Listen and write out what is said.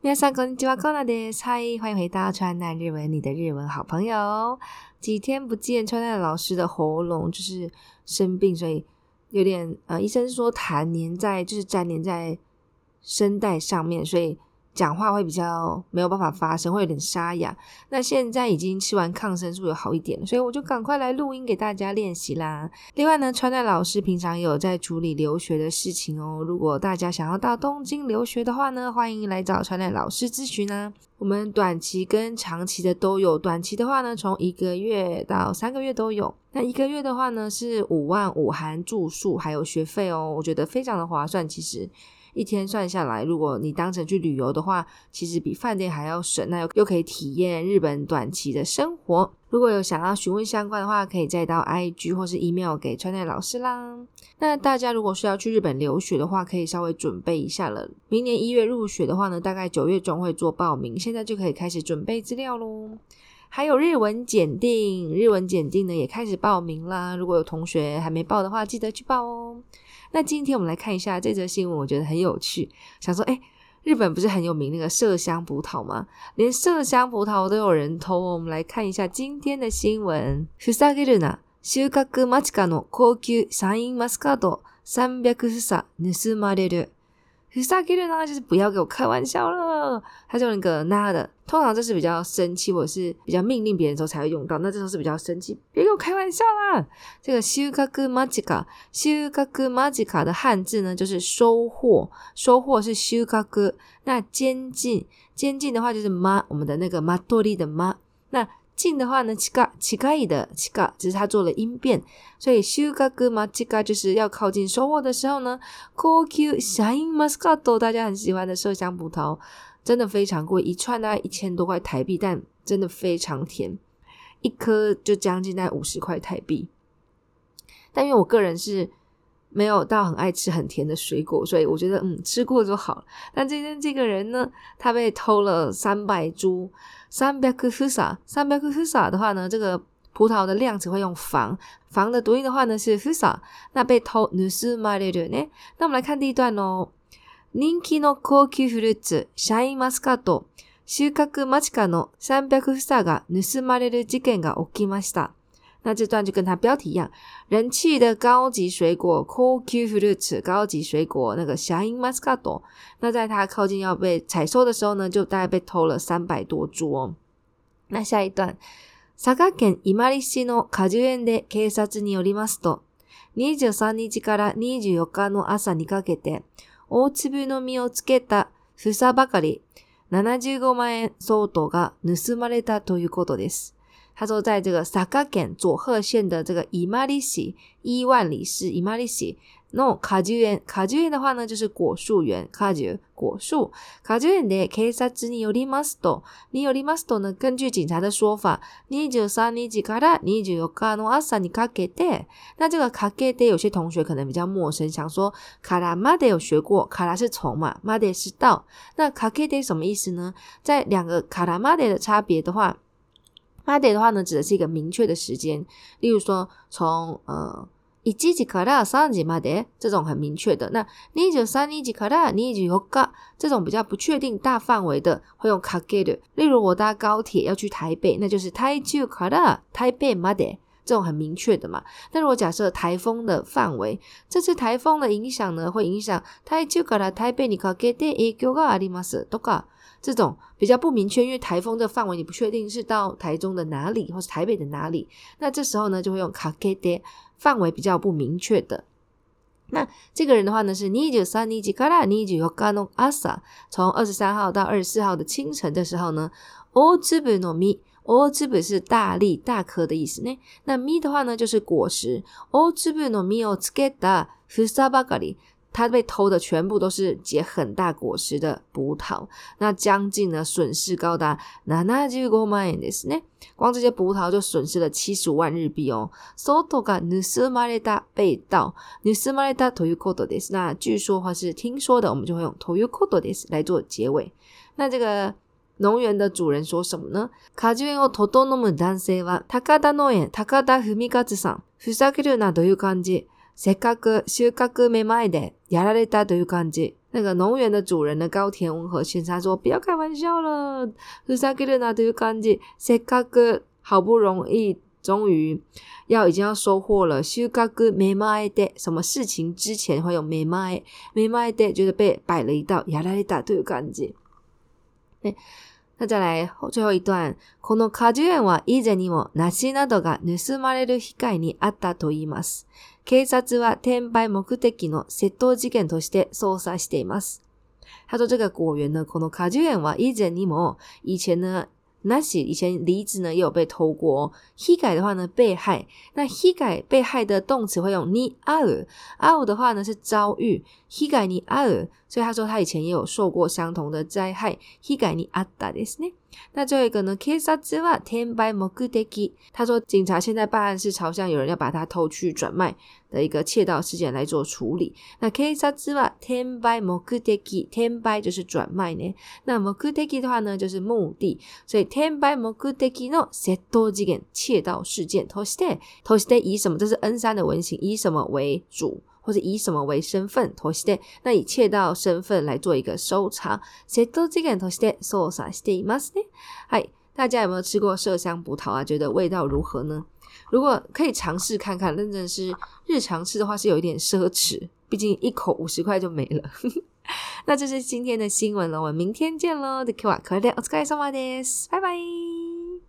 皆さんこんにちは、コナです。嗨，欢迎回到川奈日文，你的日文好朋友。几天不见，川奈老师的喉咙就是生病，所以有点呃，医生说痰黏在，就是粘黏在声带上面，所以。 讲话会比较没有办法发声，会有点沙哑。那现在已经吃完抗生素，有好一点，所以我就赶快来录音给大家练习啦。另外呢，川奈老师平常也有在处理留学的事情哦。如果大家想要到东京留学的话呢，欢迎来找川奈老师咨询呢。我们短期跟长期的都有。短期的话呢，从一个月到三个月都有。那一个月的话呢，是五万五含住宿还有学费哦，我觉得非常的划算，其实。一天算下来，如果你当成去旅游的话，其实比饭店还要省。那又又可以体验日本短期的生活。如果有想要询问相关的话，可以再到 IG 或是 email 给川奈老师啦。那大家如果是要去日本留学的话，可以稍微准备一下了。明年一月入学的话呢，大概九月中会做报名，现在就可以开始准备资料喽。还有日文检定，日文检定呢也开始报名啦。如果有同学还没报的话，记得去报哦。那今天我们来看一下这则新闻，我觉得很有趣。想说，诶，日本不是很有名那个麝香葡萄吗？连麝香葡萄都有人偷哦。我们来看一下今天的新闻。ふさげるな、収获间近の高级シャインマスカット三百房盗まれる。 ふざけるな，就是不要给我开玩笑了。他就那个那的，通常这是比较生气或者是比较命令别人的时候才会用到。那这时候是比较生气，别给我开玩笑啦。这个収获间近，収获间近的汉字呢，就是收获，收获是収获。那间近，间近的话就是ま，我们的那个まとり的ま。那 近的话呢，近近い的近，只是它做了音变，所以収获间近就是要靠近收获的时候呢。高级シャインマスカット，大家很喜欢的麝香葡萄，真的非常贵，一串大概一千多块台币，但真的非常甜，一颗就将近在五十块台币。但因为我个人是 没有到很爱吃很甜的水果，所以我觉得嗯，吃过就好了。但今天这个人呢，他被偷了三百株。三百房，三百房的话呢，这个葡萄的量词会用房，房的读音的话呢是房。那被偷盗まれる呢？那我们来看第一段哦。人気の高级フルーツシャインマスカット収获间近の三百房が盗まれる事件が起きました。 那这段就跟它标题一样，人气的高级水果高级 fruits 高级水果那个シャインマスカット，那在它靠近要被采收的时候呢，就大概被偷了三百多株哦。那下一段，佐贺県伊万里市の果树园で警察によりますと、23日から24日の朝にかけて、大粒の実をつけた房ばかり75万円相当が盗まれたということです。他说，在这个佐贺县佐贺县的这个伊万里市伊万里市伊万里市，那果树园果树园的话呢，就是果树园果树果树果树园で警察によりますとによりますと呢，根据警察的说法，23日から24日の朝にかけて，那这个かけて有些同学可能比较陌生，想说からまで有学过，から是从嘛，まで是到，那かけて什么意思呢？在两个からまで的差别的话。 まで的话呢，指的是一个明确的时间，例如说从呃1时から3时まで这种很明确的。那23日から24日这种比较不确定、大范围的，会用かける。例如我搭高铁要去台北，那就是台中から台北まで， 这种很明确的嘛。那如果假设台风的范围，这次台风的影响呢，会影响台中から台北にかけて影响がありますとか。这种比较不明确，因为台风的范围你不确定是到台中的哪里，或是台北的哪里，那这时候呢就会用かけて，范围比较不明确的。那这个人的话呢是23日から24日の朝，从二十三号到二十四号的清晨的时候呢，大粒の実， 大粒是大粒大颗的意思呢。那実的话呢就是果实，大粒の実をつけた房ばかり。他被偷的全部都是结很大果实的葡萄，那将近呢损失高达七十五万円ですね。光这些葡萄就损失了七十五万日币哦。外が盗まれた被盗，盗まれたということです。那据说或是听说的，我们就会用ということです来做结尾。那这个 农园的主人说什么呢？果树园を整む男性は高田农园高田文胜さん。ふざけるなという感じ。 せっかく収获目前でやられたという感じ。那个农园的主人的高田文和先生说：“不要开玩笑了，ふざけるなという感じ。せっかく好不容易，终于要已经要收获了。収获目前で什么事情之前会有目前，目前で就是被摆了一道，やられたという感じ。对。” 那再来最后一段，この果樹園は以前にも梨などが盗まれる被害にあったと言います。警察は転売目的の窃盗事件として捜査しています。他说这个果园呢，この果樹園は以前にも以前呢。那些以前梨子呢也有被偷过哦。被害的话呢，被害。那被害被害的动词会用に遭う，遭う的话呢是遭遇。被害に遭う，所以他说他以前也有受过相同的灾害。被害に遭ったですね。 那最后一个呢，警察は転売目的。他说警察现在办案是朝向有人要把它偷去转卖的一个窃盗事件来做处理。那警察は転売目的，転売就是转卖呢。那目的的话呢就是目的，所以転売目的の窃盗事件，窃盗事件。としてとして以什么？这是 N 三的文型，以什么为主？ 或者以什么为身份？として那以窃盗身份来做一个搜查。窃盗事件として捜查していますね。嗨，大家有没有吃过麝香葡萄啊？觉得味道如何呢？如果可以尝试看看，认真是日常吃的话是有一点奢侈，毕竟一口五十块就没了。那这是今天的新闻了，我们明天见喽。で、今日はこれでお疲れ様です。拜拜。